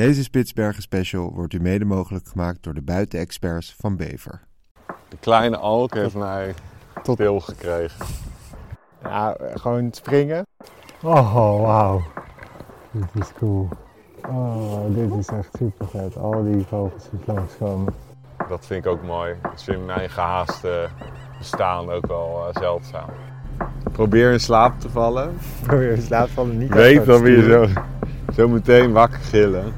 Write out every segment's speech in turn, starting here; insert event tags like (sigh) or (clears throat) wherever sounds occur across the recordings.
Deze Spitsbergen special wordt u mede mogelijk gemaakt door de buitenexperts van Bever. De kleine alk heeft mij Tot- stil gekregen. Ja, gewoon springen. Oh, wauw. Dit is cool. Oh, dit is echt super vet. Al die vogels die langskomen. Dat vind ik ook mooi. Dat is in mijn gehaaste bestaan ook wel eh, zeldzaam. Probeer in slaap te vallen. Probeer in slaap vallen niet Weet dan weer zo, zo meteen wakker gillen.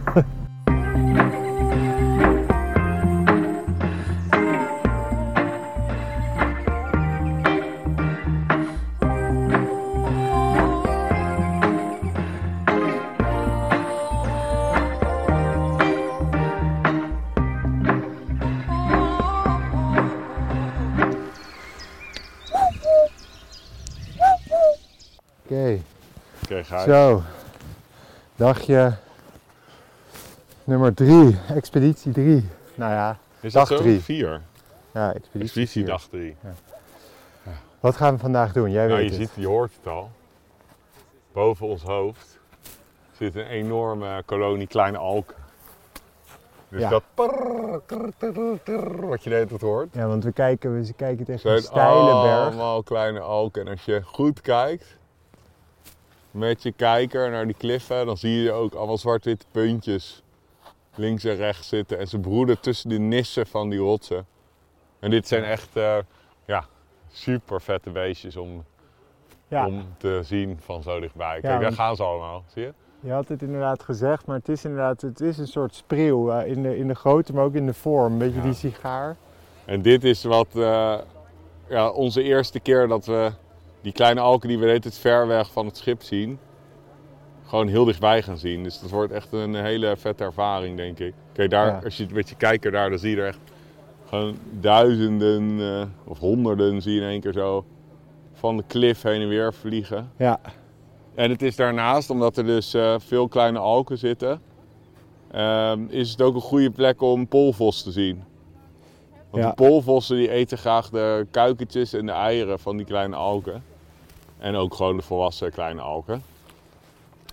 Oké, Oké, ga je. zo. Dagje nummer drie, expeditie drie. Nou ja, Is dag dat zo? drie. Vier. ja expeditie Expeditie dag drie. Wat gaan we vandaag doen? Jij Nou, weet je, het. ziet, je hoort het al. Boven ons hoofd zit een enorme kolonie kleine alken. Dus Ja. dat prrr, trrr, wat je de hele tijd hoort. Ja, want we kijken, we kijken tegen zijn een steile berg. allemaal kleine alken. En als je goed kijkt, met je kijker naar die kliffen, dan zie je ook allemaal zwart-witte puntjes links en rechts zitten. En ze broeden tussen de nissen van die rotsen. En dit zijn echt eh, ja, super vette beestjes om, Ja, om te zien van zo dichtbij. Kijk, daar gaan ze allemaal, zie je? je had het inderdaad gezegd, maar het is inderdaad het is een soort spreeuw eh, in, de, in de grootte, maar ook in de vorm. Een beetje Ja. die sigaar. En dit is wat eh, ja, onze eerste keer dat we die kleine alken die we de hele tijd ver weg van het schip zien, gewoon heel dichtbij gaan zien. Dus dat wordt echt een hele vette ervaring, denk ik. Kijk, daar, Ja. als je met je kijker daar, dan zie je er echt gewoon duizenden eh, of honderden zie je in één keer zo van de klif heen en weer vliegen. Ja, En het is daarnaast, omdat er dus eh, veel kleine alken zitten, ehm, is het ook een goede plek om poolvos te zien. Want Ja. de poolvossen die eten graag de kuikentjes en de eieren van die kleine alken. En ook gewoon de volwassen kleine alken.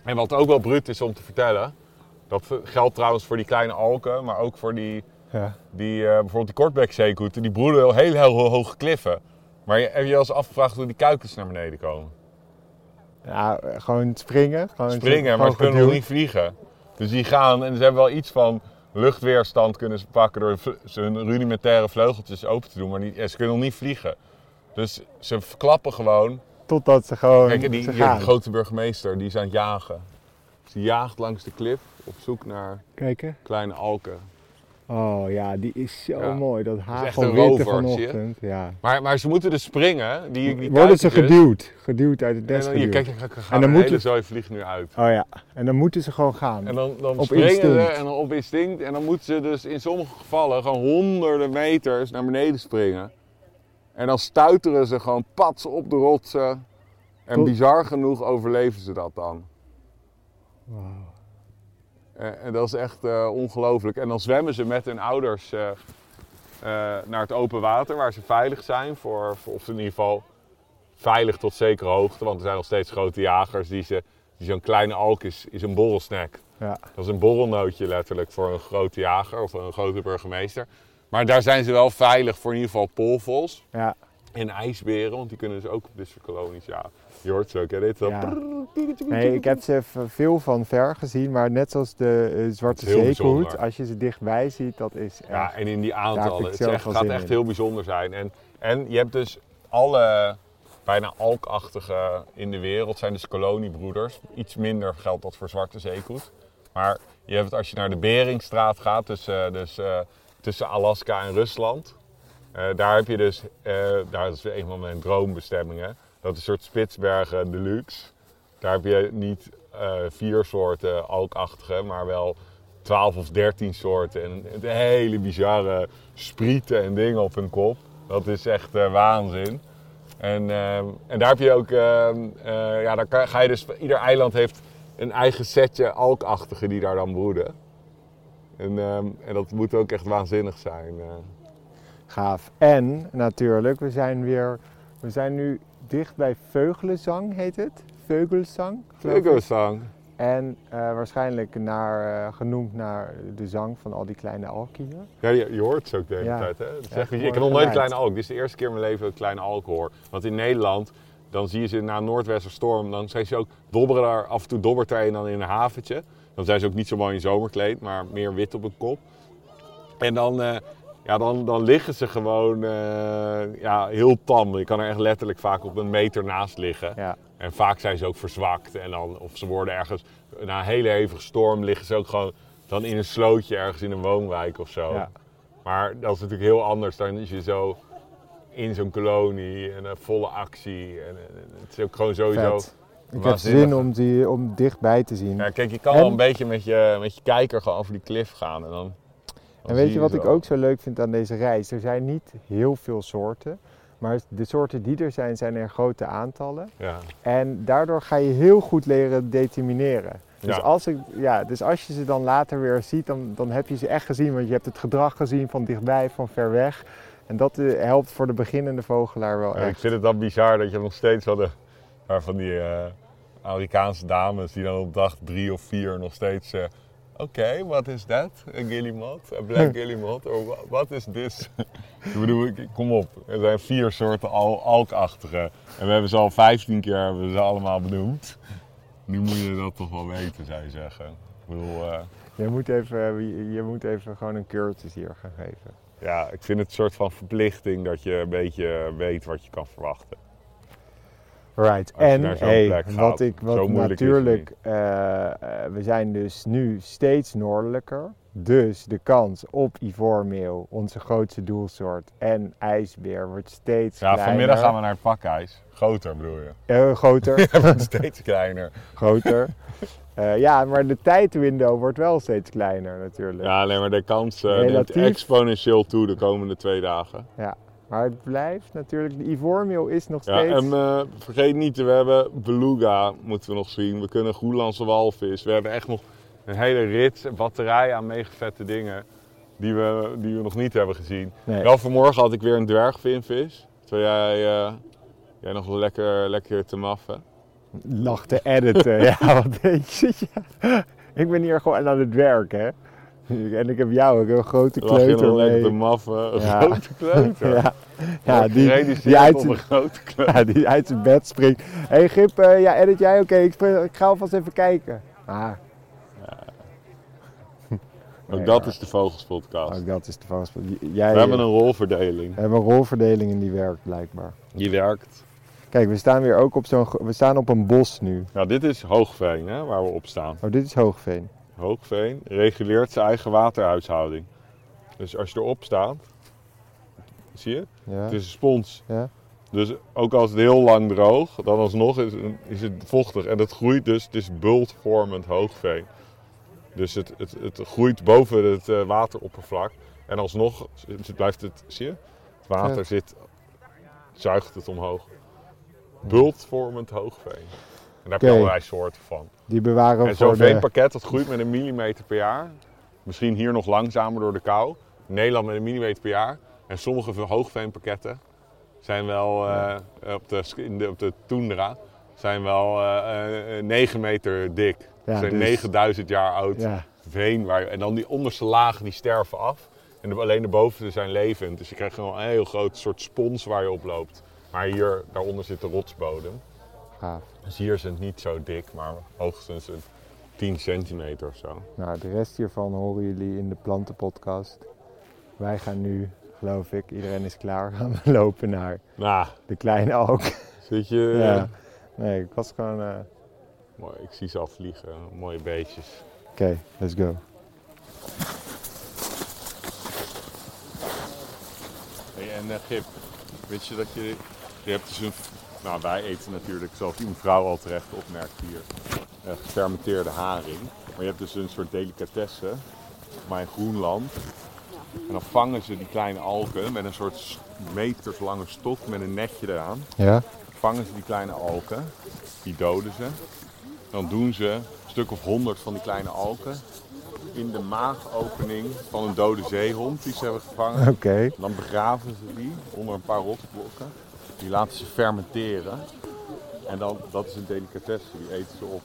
En wat ook wel bruut is om te vertellen, dat geldt trouwens voor die kleine alken, maar ook voor die, ja. die eh, bijvoorbeeld die kortbekzeekoeten, die broeden wel heel, heel hoge kliffen. Maar je- heb je je eens afgevraagd hoe die kuikens naar beneden komen? ja gewoon springen. Gewoon springen, maar ze kunnen nog niet vliegen. Dus die gaan en ze hebben wel iets van luchtweerstand kunnen ze pakken door ze hun rudimentaire vleugeltjes open te doen, maar niet, ja, ze kunnen nog niet vliegen. Dus ze klappen gewoon. Totdat ze gewoon Kijk, en die, ze grote burgemeester die is aan het jagen. Dus die jaagt langs de klif op zoek naar Kijken. kleine alken. Oh ja, die is zo Ja. mooi. Dat hagelwitte vanochtend. Ja. Maar, maar ze moeten dus springen. Die, die Worden ze geduwd. Geduwd uit het En nest dan, hier, geduwd. kijk, En en dan de hele zooi vliegt nu uit. Oh ja. En dan moeten ze gewoon gaan. En dan, dan Op springen ze en dan op instinct. En dan moeten ze dus in sommige gevallen gewoon honderden meters naar beneden springen. En dan stuiteren ze gewoon pats op de rotsen. En Tot- bizar genoeg overleven ze dat dan. En, en dat is echt eh, ongelooflijk. En dan zwemmen ze met hun ouders eh, eh, naar het open water waar ze veilig zijn. Voor, voor- of in ieder geval veilig tot zekere hoogte. Want er zijn nog steeds grote jagers die, ze, die zo'n kleine alk is, is een borrelsnack. Ja. Dat is een borrelnootje letterlijk voor een grote jager of een grote burgemeester. Maar daar zijn ze wel veilig voor in ieder geval polvos Ja. en ijsberen, want die kunnen dus ook op dit soort kolonies ja. Je hoort ze ook, hè? Dit zo. Ja. Nee, ik heb ze veel van ver gezien, maar net zoals de eh, zwarte zeekoet, als je ze dichtbij ziet, dat is echt... Ja, en in die aantallen. Het echt, gaat echt in. heel bijzonder zijn. En, en je hebt dus alle bijna alkachtige in de wereld zijn dus koloniebroeders. Iets minder geldt dat voor zwarte zeekoet. Maar je hebt, als je naar de Beringstraat gaat, tussen, dus, eh, tussen Alaska en Rusland. eh, daar heb je dus, eh, daar is een van mijn droombestemmingen. Dat is een soort Spitsbergen deluxe. Daar heb je niet eh, vier soorten alkachtige, maar wel 12 of 13 soorten. En het hele bizarre sprieten en dingen op hun kop. Dat is echt waanzin. En, ehm, en daar heb je ook, ehm, eh, ja, daar ga je dus, ieder eiland heeft een eigen setje alkachtige die daar dan broeden. En, ehm, en dat moet ook echt waanzinnig zijn. eh. Gaaf. En natuurlijk, we zijn weer, we zijn nu dicht bij Veugelenzang, heet het? Veugelzang? Vogelsang. En eh, waarschijnlijk naar, eh, genoemd naar de zang van al die kleine alken hier. Ja, je, je hoort ze ook de hele Ja. tijd, hè? Dat Ja, ik heb nog nooit een kleine alk. Dit is de eerste keer in mijn leven dat ik een kleine alk hoor. Want in Nederland, dan zie je ze na een noordwesterstorm, dan zijn ze ook, dobberen daar, af en toe dobbert er een dan in een haventje. Dan zijn ze ook niet zo mooi in zomerkleed, maar meer wit op hun kop. En dan, eh, ja, dan, dan liggen ze gewoon eh, ja, heel tam. Je kan er echt letterlijk vaak op een meter naast liggen. Ja, En vaak zijn ze ook verzwakt. En dan, of ze worden ergens, na een hele hevige storm, liggen ze ook gewoon dan in een slootje ergens in een woonwijk of zo. ja. Maar dat is natuurlijk heel anders dan als je zo in zo'n kolonie en een volle actie. En, en het is ook gewoon sowieso. vet. Ik heb zin om, die, om dichtbij te zien. Ja, kijk, je kan En- wel een beetje met je, met je kijker gewoon over die klif gaan. En, dan, dan En weet je wat ik ook zo leuk vind aan deze reis? Er zijn niet heel veel soorten, maar de soorten die er zijn, zijn er grote aantallen. Ja. En daardoor ga je heel goed leren determineren. Dus, Ja. als ik, ja, dus als je ze dan later weer ziet, dan, dan heb je ze echt gezien. Want je hebt het gedrag gezien van dichtbij, van ver weg. En dat eh, helpt voor de beginnende vogelaar wel Ja, ik echt. vind het dan bizar dat je nog steeds wel de, waar van die eh, Amerikaanse dames die dan op dag drie of vier nog steeds. eh, Oké, wat is dat? Een guillemot? Een black guillemot? Of wat is dit? ik bedoel, kom op. Er zijn vier soorten al alkachtige. En we hebben ze al 15 keer hebben we ze allemaal benoemd. Nu moet je dat toch wel weten, zou je zeggen. Ik bedoel, eh, Je, moet even, je, je moet even gewoon een cursus hier gaan geven. ja, ik vind het een soort van verplichting dat je een beetje weet wat je kan verwachten. Right. En hey, gaat. wat ik wat natuurlijk, eh, eh, we zijn dus nu steeds noordelijker. Dus de kans op ivoormeel, onze grootste doelsoort, en ijsbeer wordt steeds Ja, kleiner. vanmiddag gaan we naar het pakijs. Groter bedoel je? Eh, groter, (laughs) wordt steeds kleiner. groter. Ja, maar de tijdwindow wordt wel steeds kleiner natuurlijk. Ja, nee, maar de kans neemt Relatief. exponentieel toe de komende twee dagen. Maar het blijft natuurlijk, de ivoormeel is nog Ja, steeds... en eh, vergeet niet, we hebben beluga moeten we nog zien. We kunnen Groenlandse walvis. We hebben echt nog een hele rit, een batterij aan megavette dingen die we, die we nog niet hebben gezien. nee. Wel vanmorgen had ik weer een dwergvinvis. Terwijl jij, eh, jij nog wel lekker, lekker te maffen. lag te editen. (laughs) ja, wat weet je. Ja. (laughs) Ik ben hier gewoon aan het werk, hè. En ik heb jou, ik heb een grote Lag je kleuter nog lekker te maffen. Een Ja. grote kleuter. (laughs) Ja, ja die, die, uit zijn, een grote kleuter. ja, die uit zijn bed springt. Hé hey, Gip, eh, ja, edit jij? Oké, ik, ik ga alvast even kijken. Ah, Ook dat is de Vogelspodcast. ook dat is de vast. Jij We hebben een rolverdeling. we hebben een rolverdeling en die werkt blijkbaar. Die werkt. Kijk, we staan weer ook op zo'n... We staan op een bos nu. Nou, dit is Hoogveen, hè, waar we op staan. Oh, dit is Hoogveen. Hoogveen reguleert zijn eigen waterhuishouding. Dus als je erop staat, zie je, Ja. het is een spons. Ja. Dus ook als het heel lang droog, dan alsnog is, is het vochtig. En dat groeit dus, het is bultvormend hoogveen. Dus het, het, het groeit boven het eh, wateroppervlak. En alsnog het blijft het, zie je, het water Ja. zit, zuigt het omhoog. Bultvormend hoogveen. En daar heb je allerlei soorten van. Die bewaren we En zo'n veenpakket dat groeit met een millimeter per jaar. Misschien hier nog langzamer door de kou. In Nederland met een millimeter per jaar. En sommige hoogveenpakketten zijn wel eh, op, de, de, op de toendra zijn wel eh, eh, 9 meter dik. Ja, zijn dus- 9000 jaar oud Ja, veen. Waar, en dan die onderste lagen die sterven af. En de, alleen de bovenste zijn levend. Dus je krijgt gewoon een heel groot soort spons waar je op loopt. Maar hier, daaronder zit de rotsbodem. Gaaf. Dus hier is het niet zo dik, maar hoogstens een 10 centimeter of zo. Nou, de rest hiervan horen jullie in de plantenpodcast. Wij gaan nu, geloof ik, iedereen is klaar, (laughs) gaan we lopen naar Nou, de kleine alk. zit je... (laughs) Ja. Nee, ik was gewoon... eh, Mooi, ik zie ze al vliegen, mooie beetjes. Oké, let's go. Hey, en uh, Gip, weet je dat je... Je hebt dus een... Nou, wij eten natuurlijk, zoals die mevrouw al terecht opmerkt hier, eh, gefermenteerde haring. Maar je hebt dus een soort delicatesse, maar in Groenland. En dan vangen ze die kleine alken met een soort meterslange stok met een netje eraan. Ja? vangen ze die kleine alken, die doden ze. Dan doen ze een stuk of honderd van die kleine alken in de maagopening van een dode zeehond die ze hebben gevangen. Oké. Dan begraven ze die onder een paar rotsblokken. Die laten ze fermenteren. En dan, dat is een delicatesse, die eten ze op.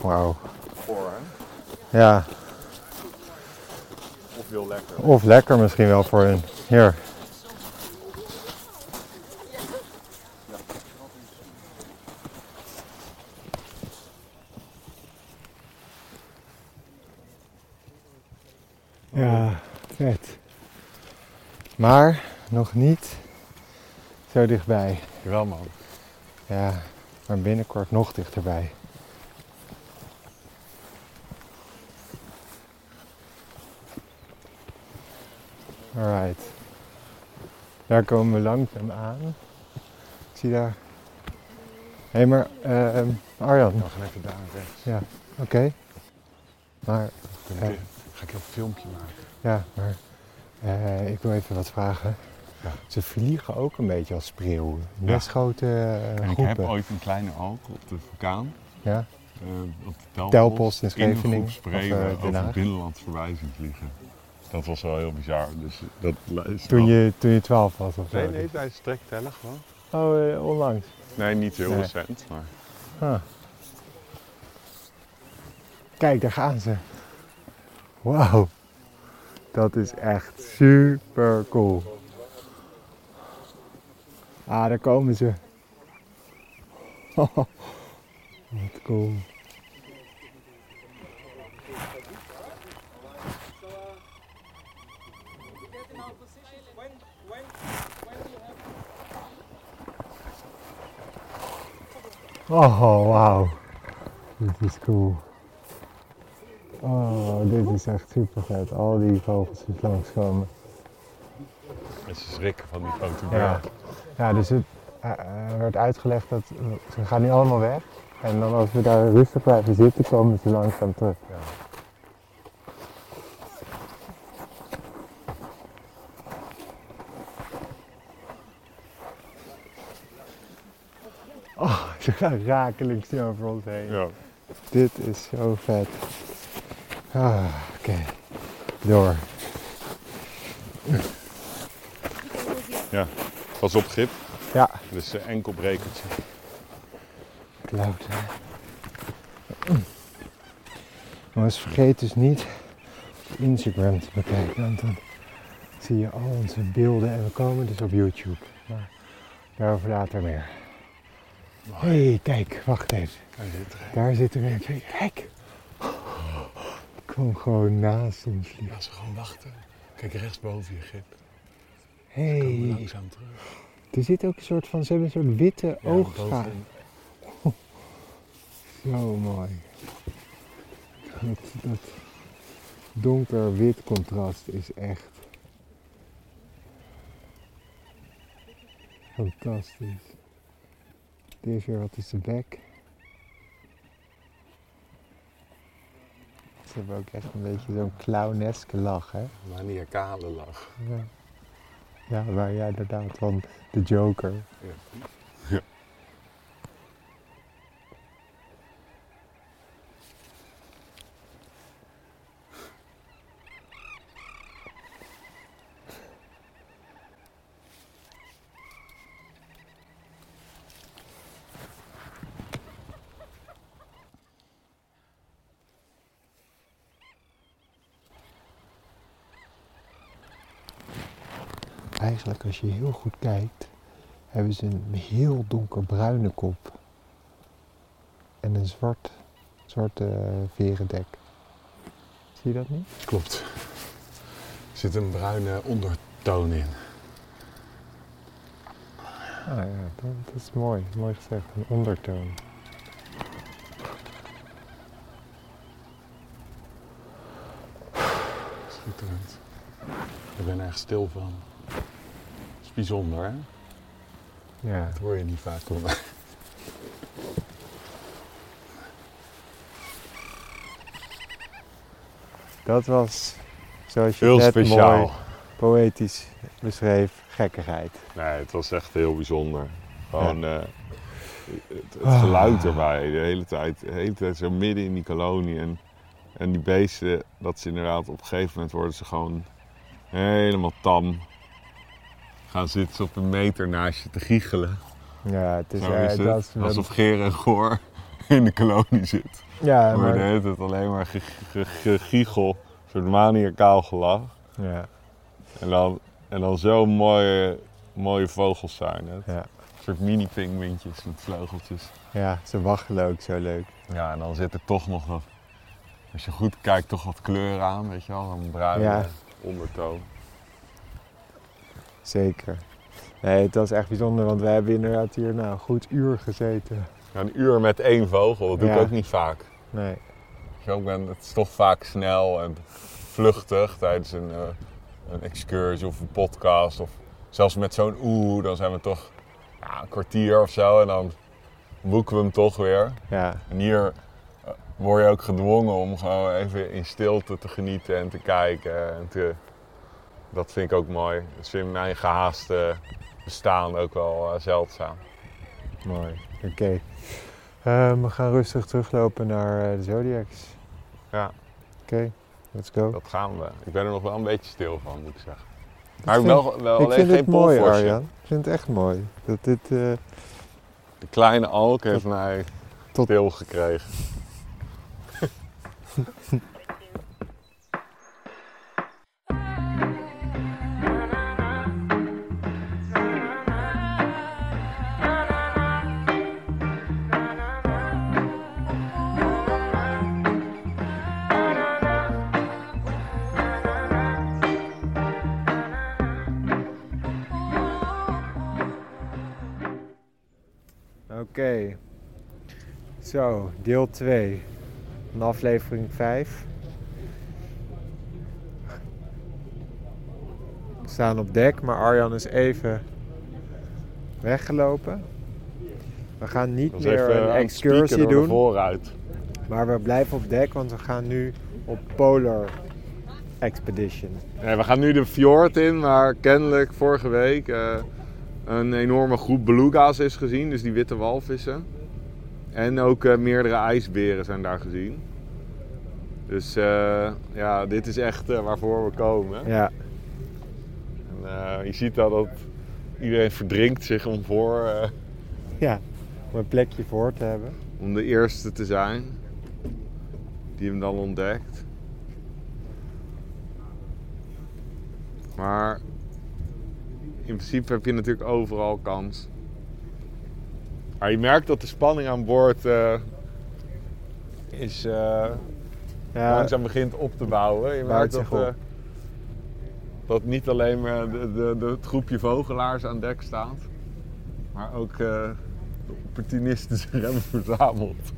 Wauw. Voor, hè? Ja, Of heel lekker. of lekker misschien wel voor hun. Hier. Ja, vet. Maar nog niet zo dichtbij. Wel man. Ja, maar binnenkort nog dichterbij. Alright. Daar komen we langzaam aan. Ik zie daar. Hé, hey, maar ehm, Arjan, We gaan even daar rechts. oké. Maar, Dan Ja. ga ik een filmpje maken. ja, maar eh, ik wil even wat vragen. Ja. Ze vliegen ook een beetje als spreeuwen. Best grote eh, En ik groepen. heb ooit een kleine alk op de vulkaan. Ja? eh, op de Telpost. Telpost in In een Scheveningen, spreeuwen of, eh, Den over binnenlands verwijs zien vliegen. Dat was wel heel bizar. Dus dat is Toen je, toen je 12 was of zo. Nee, nee, tijdens trektellen gewoon. Oh, eh, onlangs. Nee, niet heel Nee. recent, maar... Ah. Kijk, daar gaan ze. Wauw. Dat is echt super cool. Ah, daar komen ze. (laughs) Wat cool. Oh, wauw. Dit is cool. Oh, dit is echt super vet. Al die vogeltjes langskomen. En ze schrikken van die fotograaf. Ja, ja dus het eh, werd uitgelegd dat ze gaan nu allemaal weg. En dan als we daar rustig blijven zitten, komen ze langzaam terug. Ja. Oh, (laughs) ze gaan rakelings nu over ons heen. Ja. Dit is zo vet. Ah, oké. Door. Pas op grip, Ja, dus uh, enkelbrekertje. kloot. Jongens, vergeet dus niet Instagram te bekijken, want dan zie je al onze beelden en we komen dus op YouTube. Maar daarover later meer. Hé, hey, kijk, wacht even. Hij zit er. Daar zit er een. Kijk! Ik kwam gewoon naast ons. Laat ze gewoon wachten. Kijk rechtsboven je grip. Hey, langzaam terug. er zit ook een soort van, ze hebben een soort witte Ja. (laughs) Zo mooi. Dat, dat donker-wit contrast is echt fantastisch. Deze weer wat is de bek. Ze hebben ook echt een beetje zo'n clowneske lach, hè? Maniacale lach. Ja. Ja, waar jij inderdaad van de Joker. Ja. (laughs) Eigenlijk, als je heel goed kijkt, hebben ze een heel donkerbruine kop. En een zwart, zwarte eh, verendek. Zie je dat niet? Klopt. Er zit een bruine ondertoon in. Ah ja, dat, dat is mooi. Mooi gezegd, een ondertoon. Schitterend. Ik ben er echt stil van. Is bijzonder, hè? Ja, Dat hoor je niet vaak mij. dat was, zoals je Heel net speciaal. mooi poëtisch beschreef, gekkigheid. Nee, het was echt heel bijzonder. Gewoon eh, het, het Ah. geluid erbij, de hele tijd, de hele tijd zo midden in die kolonie. En, en die beesten, dat ze inderdaad op een gegeven moment worden ze gewoon helemaal tam. Gaan zitten ze op een meter naast je te giechelen. Ja, het is, Zo eh, dat het. is wel- Alsof Geer en Goor (laughs) in de kolonie zit. Ja, maar, hele tijd alleen maar ge- ge- gegiegel, een soort maniacaal gelach. ja, En dan, en dan zo mooie, mooie vogels zijn het. ja. Een soort mini-pinguïntjes met vleugeltjes. ja, ze waggelen ook zo leuk. Ja, en dan zit er toch nog wat, als je goed kijkt, toch wat kleur aan, weet je wel, een bruine Ja. ondertoon. Zeker. Nee, het was echt bijzonder, want we hebben inderdaad hier nou, een goed uur gezeten. Ja, een uur met één vogel, dat doe Ja. ik ook niet vaak. Nee, ik ben, het is toch vaak snel en vluchtig tijdens een, eh, een excursie of een podcast. Of zelfs met zo'n oeh, dan zijn we toch ja, een kwartier of zo en dan boeken we hem toch weer. ja, En hier eh, word je ook gedwongen om gewoon even in stilte te genieten en te kijken. En te, dat vind ik ook mooi. Dat is in mijn gehaaste bestaan ook wel eh, zeldzaam. mooi. Oké. Ehm, we gaan rustig teruglopen naar eh, de Zodiacs. Ja. Oké, let's go. Dat gaan we. Ik ben er nog wel een beetje stil van, moet ik zeggen. Maar ik vind- wel, wel ik alleen vind geen het mooi. Arjan. Ik vind het echt mooi. Dat dit, eh, De kleine alk heeft mij Tot- stil gekregen. (laughs) Oké. Zo, deel 2 van aflevering 5. We staan op dek, maar Arjan is even weggelopen. We gaan niet meer een excursie doen, vooruit. maar we blijven op dek, want we gaan nu op Polar Expedition. Nee, we gaan nu de fjord in, waar kennelijk vorige week eh, een enorme groep beluga's is gezien, dus die witte walvissen. En ook eh, meerdere ijsberen zijn daar gezien. Dus eh, ja, dit is echt eh, waarvoor we komen. Ja, En, je ziet al dat iedereen verdrinkt zich om, voor, ja, om een plekje voor te hebben. om de eerste te zijn die hem dan ontdekt. Maar in principe heb je natuurlijk overal kans. Maar je merkt dat de spanning aan boord eh, is, eh, Ja, langzaam begint op te bouwen. Je merkt dat, eh, dat niet alleen maar de, de, de, het groepje vogelaars aan dek staat, maar ook de opportunisten (laughs) zich hebben verzameld.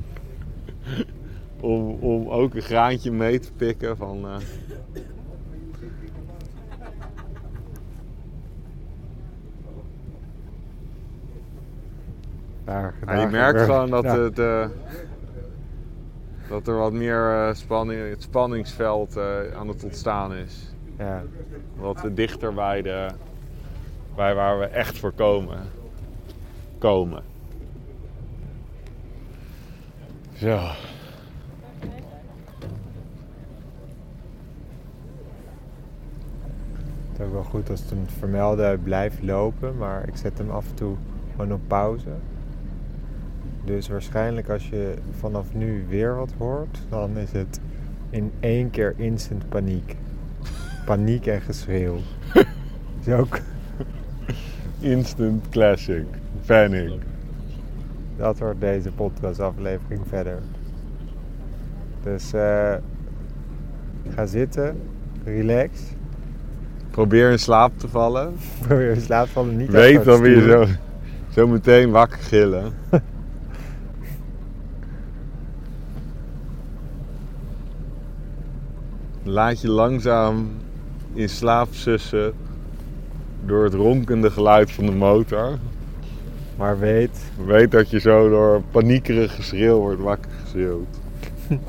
(laughs) om, om ook een graantje mee te pikken van. Je merkt gewoon dat, het, dat er wat meer eh, spanning, het spanningsveld eh, aan het ontstaan is. Ja. Wat dichter bij, de, bij waar we echt voor komen. komen. Zo. Het is ook wel goed als het hem vermelden blijft lopen, maar ik zet hem af en toe gewoon op pauze. Dus waarschijnlijk als je vanaf nu weer wat hoort, dan is het in één keer instant paniek. Paniek en geschreeuw. (laughs) Is ook, Instant classic. Panic. dat wordt deze podcastaflevering verder. Dus eh, ga zitten, relax. Probeer in slaap te vallen. (laughs) Probeer in slaap te vallen, niet Weet achter dat het we je stuur. zo, zo meteen wakker gillen. (laughs) Laat je langzaam in slaap sussen door het ronkende geluid van de motor. Maar weet, Weet dat je zo door paniekerig geschreeuw wordt wakker geschreeuwd. (laughs)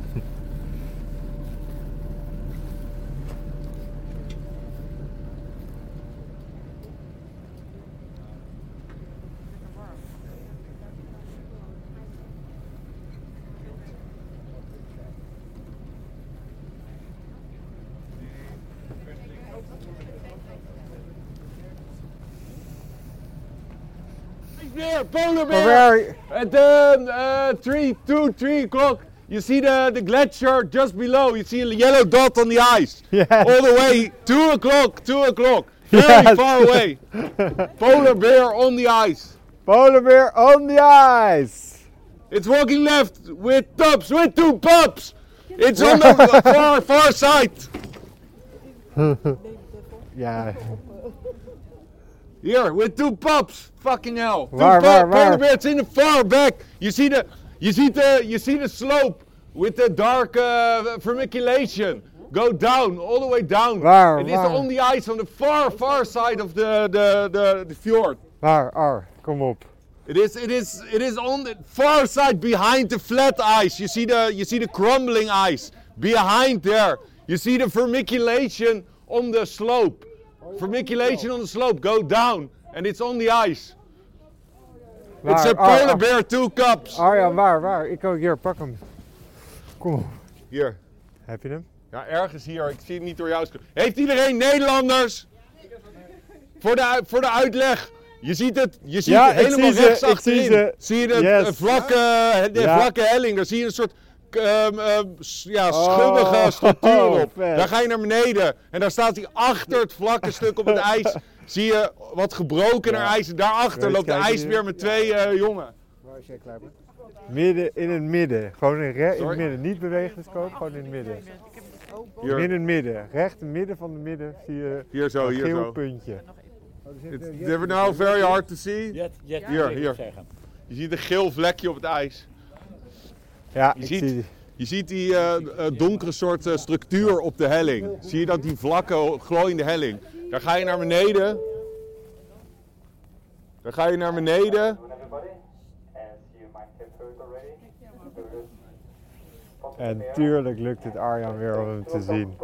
Maar At the uh, three, two, three o'clock. you see the, the glacier just below. You see a yellow dot on the ice. Yes. All the way, 2 o'clock, 2 o'clock. Very Yes. far away. (laughs) Polar bear on the ice. Polar bear on the ice! It's walking left with pups, with two pups. It's on the (laughs) far, far side. (laughs) Ja, Here, with two pups. Fucking hell. Two Waar, pu- waar, waar? Polar bears in the far back. You see the, you see the, you see the slope with the dark uh, vermiculation. Go down, all the way down. Waar, It is on the ice on the far, far side of the, the, the, the fjord. waar, Ar, kom op. It is, it is, it is on the far side behind the flat ice. You see the, you see the crumbling ice behind there. You see the vermiculation on the slope. Vermiculation on the slope. Go down, and it's on the ice. It's a polar Ar, Ar, bear, two cups. Arjan, waar, waar? Ik ook hier, pak hem. Kom op. Hier. Heb je hem? Ja, ergens hier. Ik zie het niet door jou. Heeft iedereen Nederlanders? Voor de, voor de uitleg. Je ziet het, je ziet Ja, het helemaal zie ze, rechts zie achterin. ze. Zie je de, Yes. de vlakke, de Ja. vlakke helling. Daar zie je een soort ehm, s- ja, Oh, schubbige structuur op. vet. Daar ga je naar beneden. En daar staat hij achter het vlakke stuk op het (laughs) ijs. Zie je wat gebrokener Ja. ijs. En daarachter Weet, loopt de ijsbeer met twee eh, jongen. Waar is jij klaar? Midden, in het midden. Gewoon in, het midden. Niet bewegingscoop, gewoon in het midden. Hier, In het midden. Recht in het midden van het midden zie je hier zo, een hier geel zo. puntje. It's never now very hard to see. Jet, jet, Hier, hier. Je ziet een geel vlekje op het ijs. Ja, Je ziet- zie Je ziet die eh, eh, donkere soort eh, structuur op de helling. Zie je dat die vlakke glooiende helling. Daar ga je naar beneden. Daar ga je naar beneden. En tuurlijk lukt het Arjan weer om hem te zien.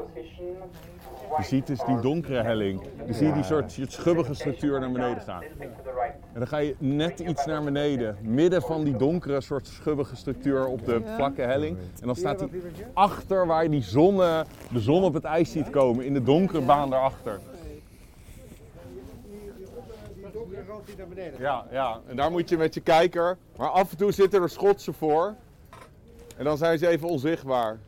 Je ziet dus die donkere helling. Dan zie je die soort schubbige structuur naar beneden gaan. Right. En dan ga je net iets naar beneden. Midden van die donkere soort schubbige structuur op de vlakke helling. En dan staat hij achter waar je die zon, eh, de zon op het ijs ziet komen. In de donkere baan daarachter. Ja, ja, en daar moet je met je kijker. Maar af en toe zitten er schotsen voor. En dan zijn ze even onzichtbaar.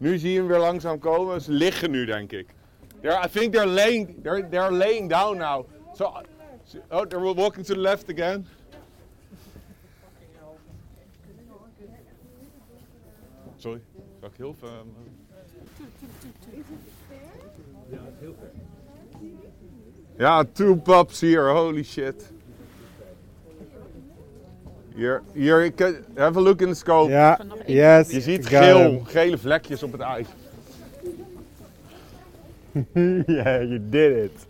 Nu zie je hem weer langzaam komen. Ze liggen nu, denk ik. They're, I think they're laying, they're, they're laying down now. So, oh, they're walking to the left again. Sorry, zal ik heel veel... Ja, two pups hier, holy shit. Hier, hier, ik, eh, have a look in the scope. Ja, yes. Je ziet geel, gele vlekjes op het ijs. (laughs) Ja, you did it.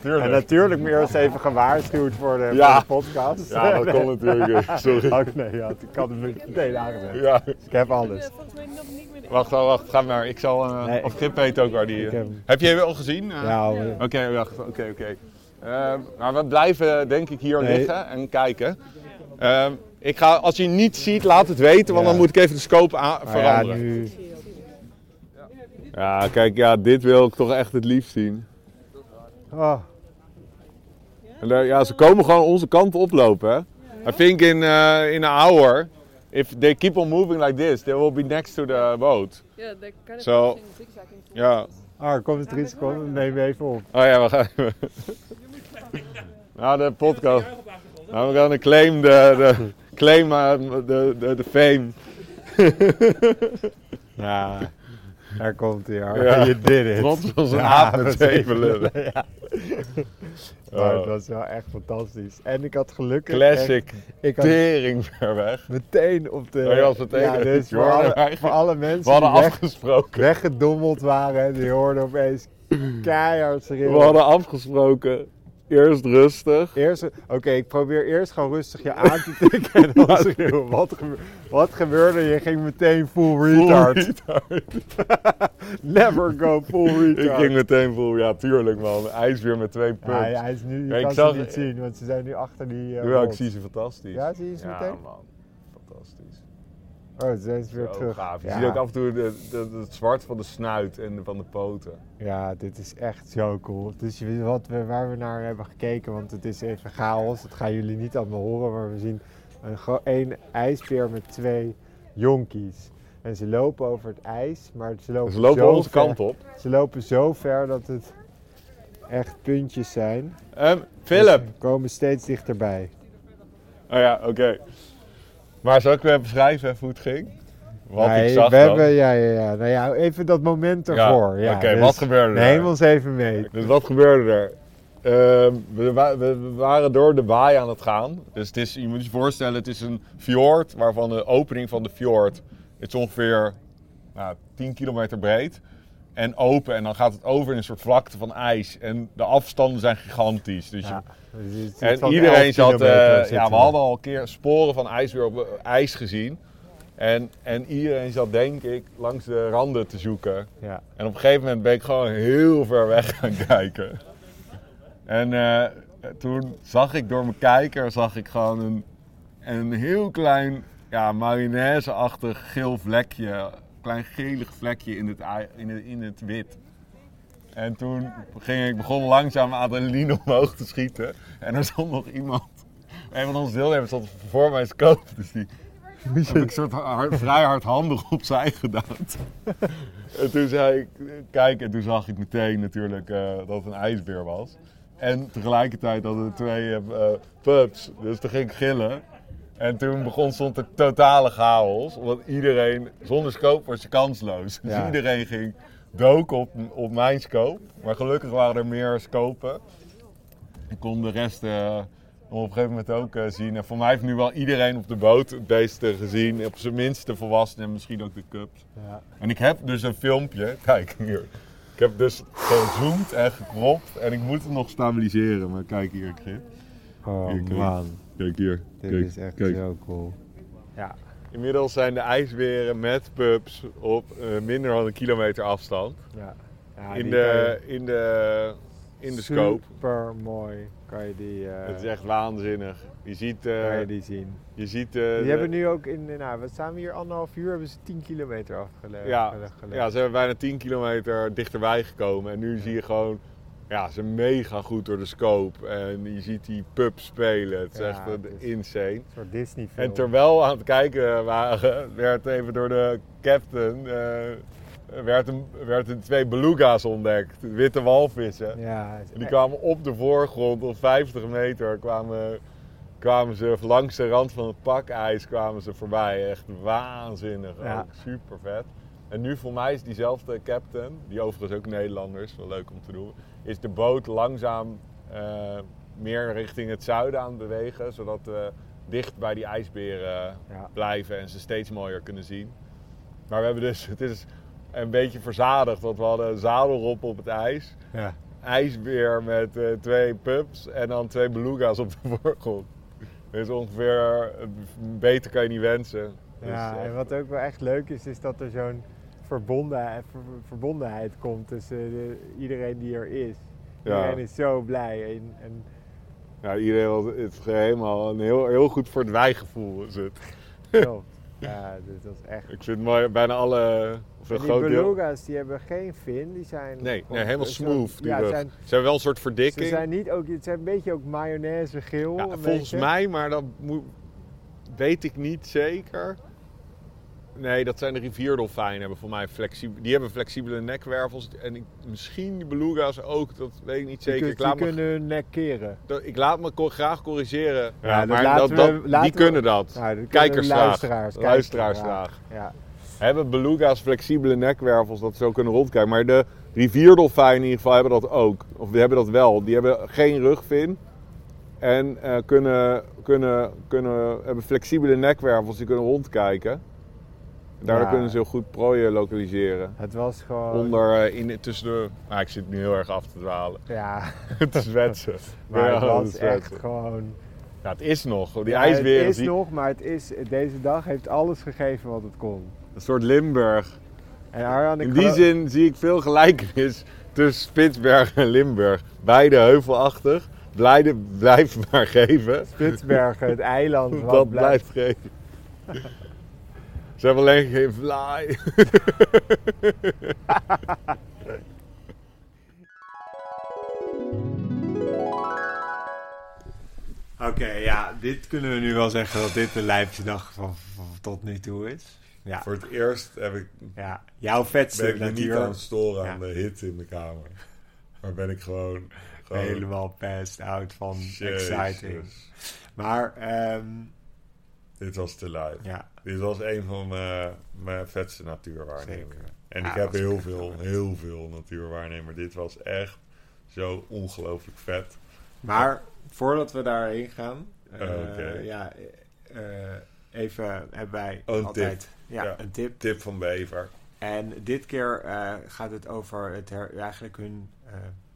Tuurlijk. En natuurlijk meer eens even gewaarschuwd voor de, Ja. voor de podcast. Ja, dat kon natuurlijk. eh, (laughs) Sorry. Oh, nee, ja, ik had hem meteen aangezet. Ja. Ik heb alles. volgens mij nog niet meer. Wacht, wacht, wacht, ga maar. Ik zal. eh, Nee, of Gip weet ook waar die. ik eh, heb hem. heb je hem al gezien? Eh, Ja. Oké, wacht, oké, oké. Ehm, maar we blijven denk ik hier Nee. liggen en kijken. Ik ga, als je niet ziet, laat het weten, want Ja. dan moet ik even de scope aan, ja, veranderen. nu... Ja, kijk, ja, dit wil ik toch echt het liefst zien. Oh, En daar- ja, ze komen gewoon onze kant oplopen. Hè? I think in, uh, in an hour, if they keep on moving like this, they will be next to the boat. Ja, they're kind of zigzagging. Ja. ah, komt het drie seconden? Neem even op. Oh ja, we gaan even. (laughs) Nou, de podcast. Nou, we gaan claim de, de, claim uh, de, de, de fame. (laughs) Ja, daar komt hij. hoor. Ja. (laughs) You did it. Trots als een Ja, aap met zeven lullen. Ja. Maar het Oh. was wel echt fantastisch. En ik had gelukkig Classic. echt- Ik had Tering ver weg. meteen op de... Oh, je was meteen- ja, dus Je voor alle, voor alle mensen We hadden die weg, afgesproken. weggedommeld waren, die hoorden opeens (clears throat) keihard We schreeuwen. hadden afgesproken. Eerst rustig. Eerst, oké, ik probeer eerst gewoon rustig je aan te tikken en dan schreeuwen. Wat, gebe- wat gebeurde? Je ging meteen full retard. (laughs) Never go full (laughs) Ik retard. ging meteen vol, ja tuurlijk man. IJsbeer met twee Ja, pumps. hij, hij is nu, je Ja, ik kan zag- ze niet zien, want ze zijn nu achter die uh, Ja, ik zie ze fantastisch. Ja, zie je ze Ja, meteen? man. Fantastisch. Oh, ze ze weer Zo terug. gaaf. Je Ja. ziet ook af en toe de, de, het zwart van de snuit en van de poten. Ja, dit is echt zo cool. Dus je weet wat we, waar we naar hebben gekeken, want het is even chaos. Dat gaan jullie niet allemaal horen, maar we zien een, één ijsbeer met twee jonkies. En ze lopen over het ijs, maar ze lopen, Ze lopen zo onze ver, kant op. Ze lopen zo ver dat het echt puntjes zijn. Dus Philip! ze komen steeds dichterbij. Oh ja, oké. Maar zal ik weer beschrijven even hoe het ging? Wat Nee, ik zag we dan? hebben, ja, ja, ja. Nou ja, even dat moment ervoor. Ja, Oké, dus wat gebeurde er? Neem ons even mee. Dus wat gebeurde er? Ehm, we, wa- we- we waren door de baai aan het gaan. Dus het is, je moet je voorstellen, het is een fjord waarvan de opening van de fjord het is ongeveer nou, 10 kilometer breed. En open en dan gaat het over in een soort vlakte van ijs. En de afstanden zijn gigantisch. Dus Ja, het en iedereen 11 zat, eh, ja, we hadden al een keer sporen van ijs weer op eh, ijs gezien. En, en iedereen zat denk ik langs de randen te zoeken. Ja, En op een gegeven moment ben ik gewoon heel ver weg (laughs) gaan kijken. En eh, toen zag ik door mijn kijker zag ik gewoon een, een heel klein ja, mayonaise-achtig geel vlekje. Klein gelig vlekje in het, in in het wit. En toen ging ik begon langzaam adrenaline omhoog te schieten. En er stond nog iemand. Een van onze deelnemers stond voor mijn scope. Dus die een soort hard- vrij hardhandig opzij gedaan. En toen zei ik, kijk, en toen zag ik meteen natuurlijk eh, dat het een ijsbeer was. En tegelijkertijd hadden we twee eh, pups, dus toen ging ik gillen. En toen begon stond er totale chaos, omdat iedereen, zonder scope was je kansloos. Dus Ja. iedereen ging doken op, op mijn scope. Maar gelukkig waren er meer scopen. Ik kon de rest eh, op een gegeven moment ook eh, zien. En voor mij heeft nu wel iedereen op de boot het beeste gezien. Op zijn minst de volwassenen en misschien ook de cubs. ja. En ik heb dus een filmpje. (laughs) Kijk hier. Ik heb dus gezoomd en gekropt. En ik moet het nog stabiliseren. Maar kijk hier, Grit. Oh man, Kijk hier. dit kijk, is echt kijk. zo cool. Ja, Inmiddels zijn de ijsberen met pups op eh, minder dan een kilometer afstand. ja. ja in, de, in, de, in de scope. Super mooi kan je die, eh, Het is echt waanzinnig. Je ziet, eh, kan je die zien. je ziet eh, Die de- hebben nu ook in, nou, we staan hier anderhalf uur, hebben ze 10 kilometer afgelegd. Ja. Ja, ze hebben bijna 10 kilometer dichterbij gekomen. En nu zie je gewoon, ja, ze mega goed door de scope. En je ziet die pub spelen. Het is Ja, echt eh, het is- insane. Een soort Disney film. En terwijl we aan het kijken waren, (laughs) werd even door de captain, eh, werd een, werd een twee beluga's ontdekt. Witte walvissen. Ja, is die kwamen op de voorgrond, op 50 meter, kwamen, kwamen ze langs de rand van het pakijs kwamen ze voorbij. Echt waanzinnig, Ja. ook super vet. En nu voor mij is diezelfde captain, die overigens ook Nederlander is, wel leuk om te doen, is de boot langzaam eh, meer richting het zuiden aan het bewegen, zodat we dicht bij die ijsberen Ja. blijven en ze steeds mooier kunnen zien. Maar we hebben dus, het is een beetje verzadigd, want we hadden een zadelrop op het ijs ja. ijsbeer met eh, twee pups en dan twee beluga's op de (laughs) voorgrond. Dus ongeveer, eh, beter kan je niet wensen. Dus, Ja, eh, en wat ook wel echt leuk is, is dat er zo'n verbondenheid, ver- verbondenheid komt tussen de- iedereen die er is. Ja. Iedereen is zo blij. En, en ja, iedereen was het is helemaal een heel, heel goed voor het wijgevoel. Is het. klopt. (laughs) ja, dus dat is echt... Ik vind mooi, bijna alle, of een En die groot deel. beluga's die hebben geen fin, die zijn... Nee, nee, helemaal zo- smooth. Die ja, zijn, Ze hebben wel een soort ze verdikking. zijn niet ook, het zijn een beetje ook mayonaise geel. ja, volgens beetje. mij, maar dat moet, weet ik niet zeker. Nee, dat zijn de rivierdolfijnen. Hebben voor mij die hebben flexibele nekwervels. En ik, misschien die beluga's ook, dat weet ik niet zeker. Ik laat die me kunnen hun nek keren. Dat- ik laat me graag corrigeren. Ja, maar dat, we- dat- laten die we- kunnen dat. Nou, dat Kijkersvraag. Luisteraars. Luisteraarsvraag. Ja. Hebben beluga's flexibele nekwervels dat ze zo kunnen rondkijken. Maar de rivierdolfijnen in ieder geval hebben dat ook. Of die hebben dat wel. Die hebben geen rugvin. En eh, kunnen, kunnen, kunnen, hebben flexibele nekwervels die kunnen rondkijken. Daardoor Ja. kunnen ze heel goed prooien lokaliseren. Het was gewoon... Onder, eh, in, tussen de... Ah, ik zit nu heel erg af te dwalen. Ja, (laughs) het is wetsen. (laughs) maar Ja, het was echt gewoon... Ja, het is nog. Die Ja, Het is nog, maar het is, deze dag heeft alles gegeven wat het kon. Een soort Limburg. En Arjan, ik In die zin zie ik veel gelijkenis tussen Spitsbergen en Limburg. Beide heuvelachtig. Blijde, blijf maar geven. Spitsbergen, het eiland. (laughs) wat Dat blijft geven. Ze hebben alleen geen fly. (laughs) Oké, ja, dit kunnen we nu wel zeggen dat dit de lijpste dag van, van tot nu toe is. Ja, Voor het eerst heb ik, ja. jouw vetste ben ik me niet aan het storen aan de hitte in de kamer. Maar ben ik gewoon... gewoon Helemaal passed out van Jezus. exciting. Maar, ehm, Dit was te luid. ja, Dit was een van mijn, mijn vetste natuurwaarnemingen. Zeker. En ik heb heel veel, wel vet. heel veel natuurwaarnemingen. Dit was echt zo ongelooflijk vet. maar voordat we daarheen gaan, eh, Oké. ja, eh, even hebben wij Oh, een altijd ja, Ja. een tip. Tip van Bever. En dit keer eh, gaat het over het her- eigenlijk hun, eh,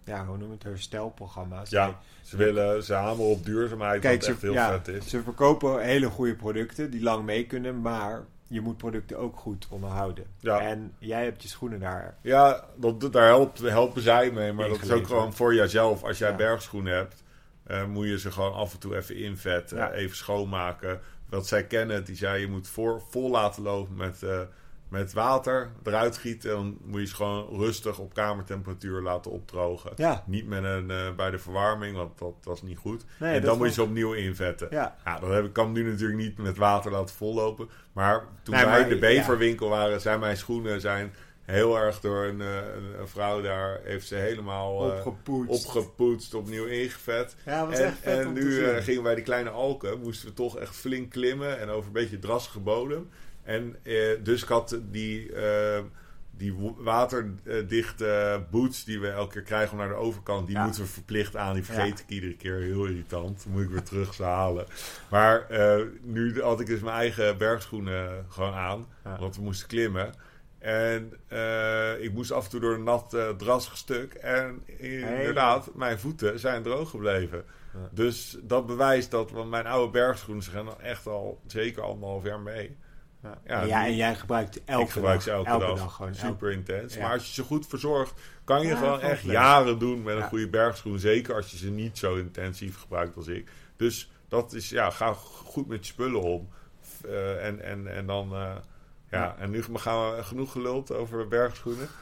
ja, hoe noem het, herstelprogramma's. Ja, ze, willen, ze hameren op duurzaamheid, Kijk, wat ze, echt heel ja, vet is. ze verkopen hele goede producten die lang mee kunnen, maar je moet producten ook goed onderhouden. Ja. En jij hebt je schoenen daar. Ja, dat, daar helpt, helpen zij mee. Maar dat is ook gewoon voor jezelf. Als jij Ja. bergschoenen hebt, eh, moet je ze gewoon af en toe even invetten. Ja. Even schoonmaken. Wat zij kennen, die zei je moet voor, vol laten lopen met, eh, met water. Eruit gieten. En dan moet je ze gewoon rustig op kamertemperatuur laten opdrogen. Ja. Niet met een, eh, bij de verwarming, want dat was niet goed. Nee, en dan moet je ze opnieuw invetten. Ja. Ja, dat heb ik, kan nu natuurlijk niet met water laten vollopen. Maar toen Nee, wij maar- in de beverwinkel waren, zijn mijn schoenen zijn heel erg door een, eh, een, een vrouw daar, heeft ze helemaal eh, Opgepoetst. opgepoetst, opnieuw ingevet. Ja, was En, echt vet en om te nu gingen wij die kleine alken, moesten we toch echt flink klimmen en over een beetje drassige bodem. En eh, dus ik had die, eh, die waterdichte boots die we elke keer krijgen om naar de overkant, die Ja. moeten we verplicht aan. Die vergeet Ja. ik iedere keer, heel irritant. Dan moet ik weer terug ze halen. Maar eh, nu had ik dus mijn eigen bergschoenen gewoon aan, Ja. want we moesten klimmen. En eh, ik moest af en toe door een nat, eh, drassig stuk. En inderdaad, mijn voeten zijn droog gebleven. Dus dat bewijst dat want mijn oude bergschoenen gaan dan echt al zeker anderhalf jaar mee. Ja. Ja, en, jij, die- en jij gebruikt elke ik gebruik dag, ze elke, dag. gewoon. Super intens. Ja. Maar als je ze goed verzorgt, kan je Ja, gewoon echt leuk. jaren doen met een goede bergschoen. Zeker als je ze niet zo intensief gebruikt als ik. Dus dat is, ja, ga goed met je spullen om. Eh, en, en, en dan, eh, ja, en nu gaan we genoeg geluld over bergschoenen. (laughs)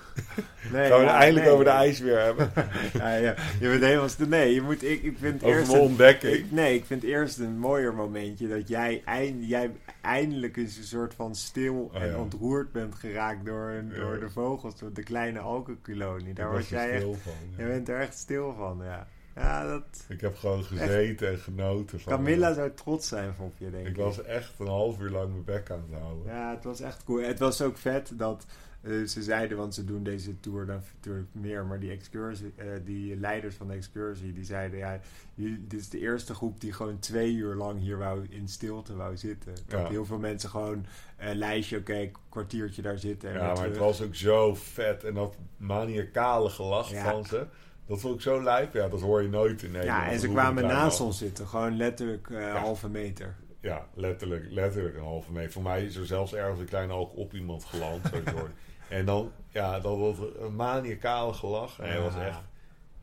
Nee, (laughs) gaan we ja, eindelijk nee. over de ijs weer hebben. (laughs) Ja, ja. Je bent helemaal... Nee, je moet... Ik, ik vind over eerst... een- ontdekking. ik- nee, ik vind eerst een mooier momentje dat jij, eind, jij eindelijk eens een soort van stil Oh, en ja. ontroerd bent geraakt door, door de vogels, door de kleine alkenkolonie. Daar was jij echt... van. Je bent er echt stil van, ja. Ja, dat... Ik heb gewoon gezeten en genoten van. Camilla zou trots zijn op je, denk ik. Ik was echt een half uur lang mijn bek aan het houden. Ja, het was echt cool. Het was ook vet dat eh, ze zeiden, want ze doen deze tour dan natuurlijk meer, maar die excursie, eh, die leiders van de excursie, die zeiden, ja, jullie- dit is de eerste groep die gewoon twee uur lang hier wou, in stilte wou zitten. Dat Ja. heel veel mensen gewoon een lijstje, oké, kwartiertje daar zitten en Ja, maar het was ook zo vet. En dat maniacale gelach Ja. van ze. Dat vond ik zo lijp. Ja, dat hoor je nooit in Nederland. Ja, en ze kwamen klein naast ons zitten, gewoon letterlijk eh halve meter. Ja, letterlijk, letterlijk een halve meter. Voor mij is er zelfs ergens een kleine alk op iemand geland. zo (laughs) en dan, ja, dat was een maniacale gelach. En hij was echt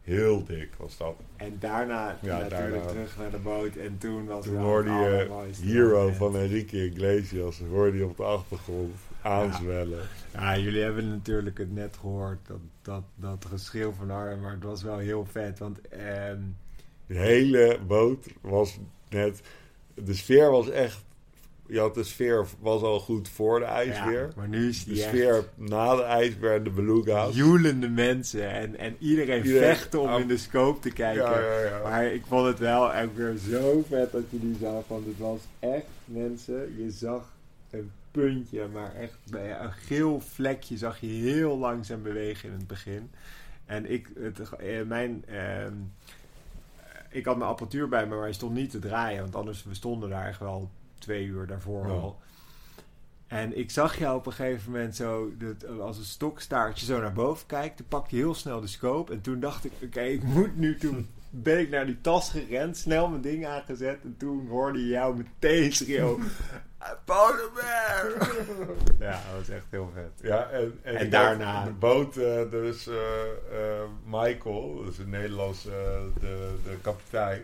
heel dik, was dat. En daarna Ja, natuurlijk daarna. terug naar de boot en toen was Toen hoorde je Hero van Enrique Iglesias. Hoorde je op de achtergrond aanzwellen. Ja, jullie hebben natuurlijk het net gehoord, dat, dat, dat geschreeuw van Arnhem, maar het was wel heel vet, want ehm, De hele boot was net... De sfeer was echt... Je had de sfeer was al goed voor de ijsbeer. ja, maar nu is de die sfeer na de ijsbeer en de beluga's. joelende mensen en, en iedereen Iedereen- vechten om Ah. in de scope te kijken. Ja, ja, ja. Maar ik vond het wel ook weer zo vet dat je die zag, want het was echt, mensen, je zag een puntje, maar echt bij een geel vlekje zag je heel langzaam bewegen in het begin. En ik, het, eh, mijn, ehm, ik had mijn apparatuur bij me, maar hij stond niet te draaien, want anders we stonden daar echt wel twee uur daarvoor al. En ik zag jou op een gegeven moment zo, dat, als een stokstaartje zo naar boven kijkt. Toen pakte je heel snel de scope. En toen dacht ik, oké, ik moet nu. Toen ben ik naar die tas gerend, snel mijn ding aangezet. En toen hoorde je jou meteen schreeuwen. (laughs) Polar bear! ja, dat was echt heel vet. Ja, en, en, En daarna- boot, eh, dus eh, eh, Michael, dus een Nederlands, eh, de, de kapitein,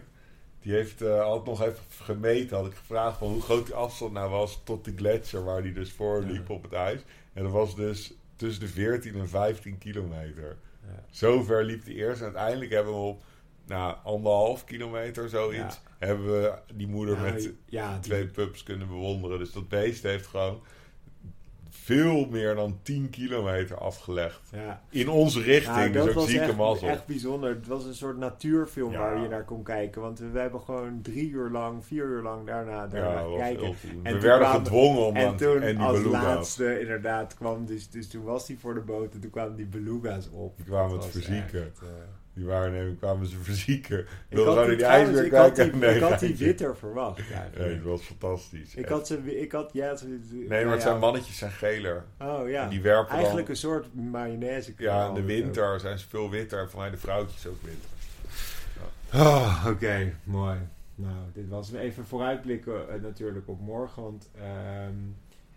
die heeft eh had nog even gemeten. Had ik gevraagd van hoe groot die afstand nou was tot de gletsjer waar die dus voor liep Ja. op het ijs. En dat was dus tussen de 14 en 15 kilometer. Ja. Zo ver liep hij eerst. En uiteindelijk hebben we op nou, anderhalf kilometer zoiets, hebben we die moeder Ja, met ja, twee pups kunnen bewonderen. Dus dat beest heeft gewoon veel meer dan 10 kilometer afgelegd. Ja. In onze richting, Ja, dus ook was zieke echt, mazzel. echt bijzonder. Het was een soort natuurfilm waar je naar kon kijken. Want we, we hebben gewoon drie uur lang, vier uur lang daarna, daarna gekeken. heel. En We werden kwamen- gedwongen om En aan toen en die als beluga's. laatste inderdaad kwam, dus, dus toen was hij voor de boot en toen kwamen die beluga's op. Die kwamen het echt, eh, Die waarneming kwamen ze verzieken. Ik Wilden had, gewoon die, in die trouwens, ijsbeer ik, had die, ik had die witter verwacht. Nee, dat was fantastisch. Ik Echt. had ze, ik had, ja, ze- nee, nou maar het ja. zijn mannetjes zijn geler. Oh ja, En die werpen eigenlijk dan... een soort mayonaise. Ja, in de winter zijn ze veel witter. En voor mij de vrouwtjes ook witter. Oh, oké, mooi. Nou, dit was even vooruitblikken eh, natuurlijk op morgen. Want ehm,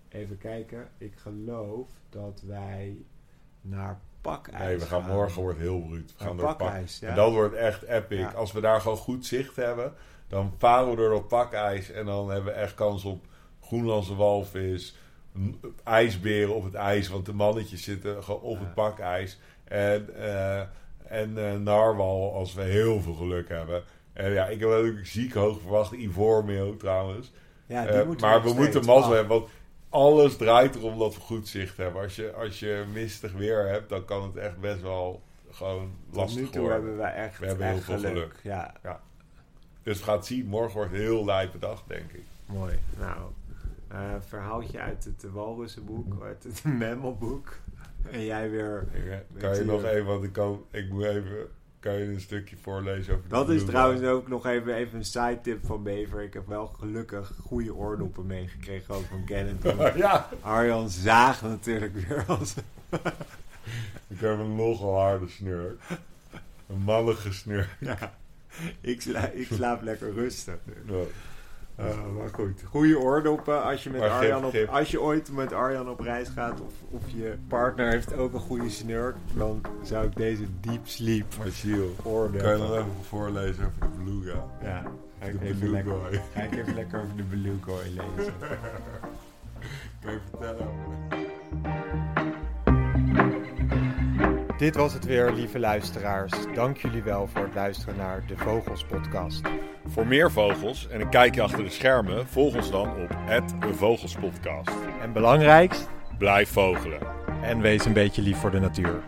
even kijken, ik geloof dat wij naar Pakijs Nee, we gaan morgen wordt heel bruut. We gaan door pak. Pakijs, ja. En dat wordt echt epic. Ja. Als we daar gewoon goed zicht hebben, dan varen we door dat pakijs. En dan hebben we echt kans op Groenlandse walvis, ijsberen op het ijs. Want de mannetjes zitten gewoon op het pakijs. En, eh, en eh, narwal als we heel veel geluk hebben. En ja, ik heb natuurlijk ziek hoog verwacht. Ivoormeel trouwens. Ja, die moeten maar we moeten mazzel hebben, want alles draait erom dat we goed zicht hebben. Als je, als je mistig weer hebt, dan kan het echt best wel gewoon Tot lastig nu toe worden. hebben we echt, We hebben heel veel geluk. Ja, Dus we gaan het zien. Morgen wordt een heel lijpe dag, denk ik. mooi. Nou, eh verhaaltje uit het Walrussenboek, uit het (laughs) Memmelboek. En jij weer... Ik, eh, kan je nog eh, even, want ik, kan, ik moet even... Kan je een stukje voorlezen over de Dat is trouwens ook nog even, even een side tip van Bever. Ik heb wel gelukkig goede oordoppen meegekregen ook van Kenneth. (laughs) ja, Arjan zaagt natuurlijk weer als... (laughs) ik heb een nogal harde snurk. Een mallige snurk. Ja, ik, sla, ik slaap lekker rustig. Ja. Uh, maar goed, goede oordoppen. Als je, met Arjan op, als je ooit met Arjan op reis gaat of, of je partner heeft ook een goede snurk, dan zou ik deze deep sleep oordoppen. kan je nog even voorlezen over de beluga? Ja, ga ik, De even lekker, ga ik even lekker over de beluga lezen. (laughs) Kan je vertellen over Dit was het weer, lieve luisteraars. Dank jullie wel voor het luisteren naar de Vogels Podcast. Voor meer vogels en een kijkje achter de schermen, volg ons dan op Vogelspodcast. En belangrijkst, Blijf vogelen. en wees een beetje lief voor de natuur.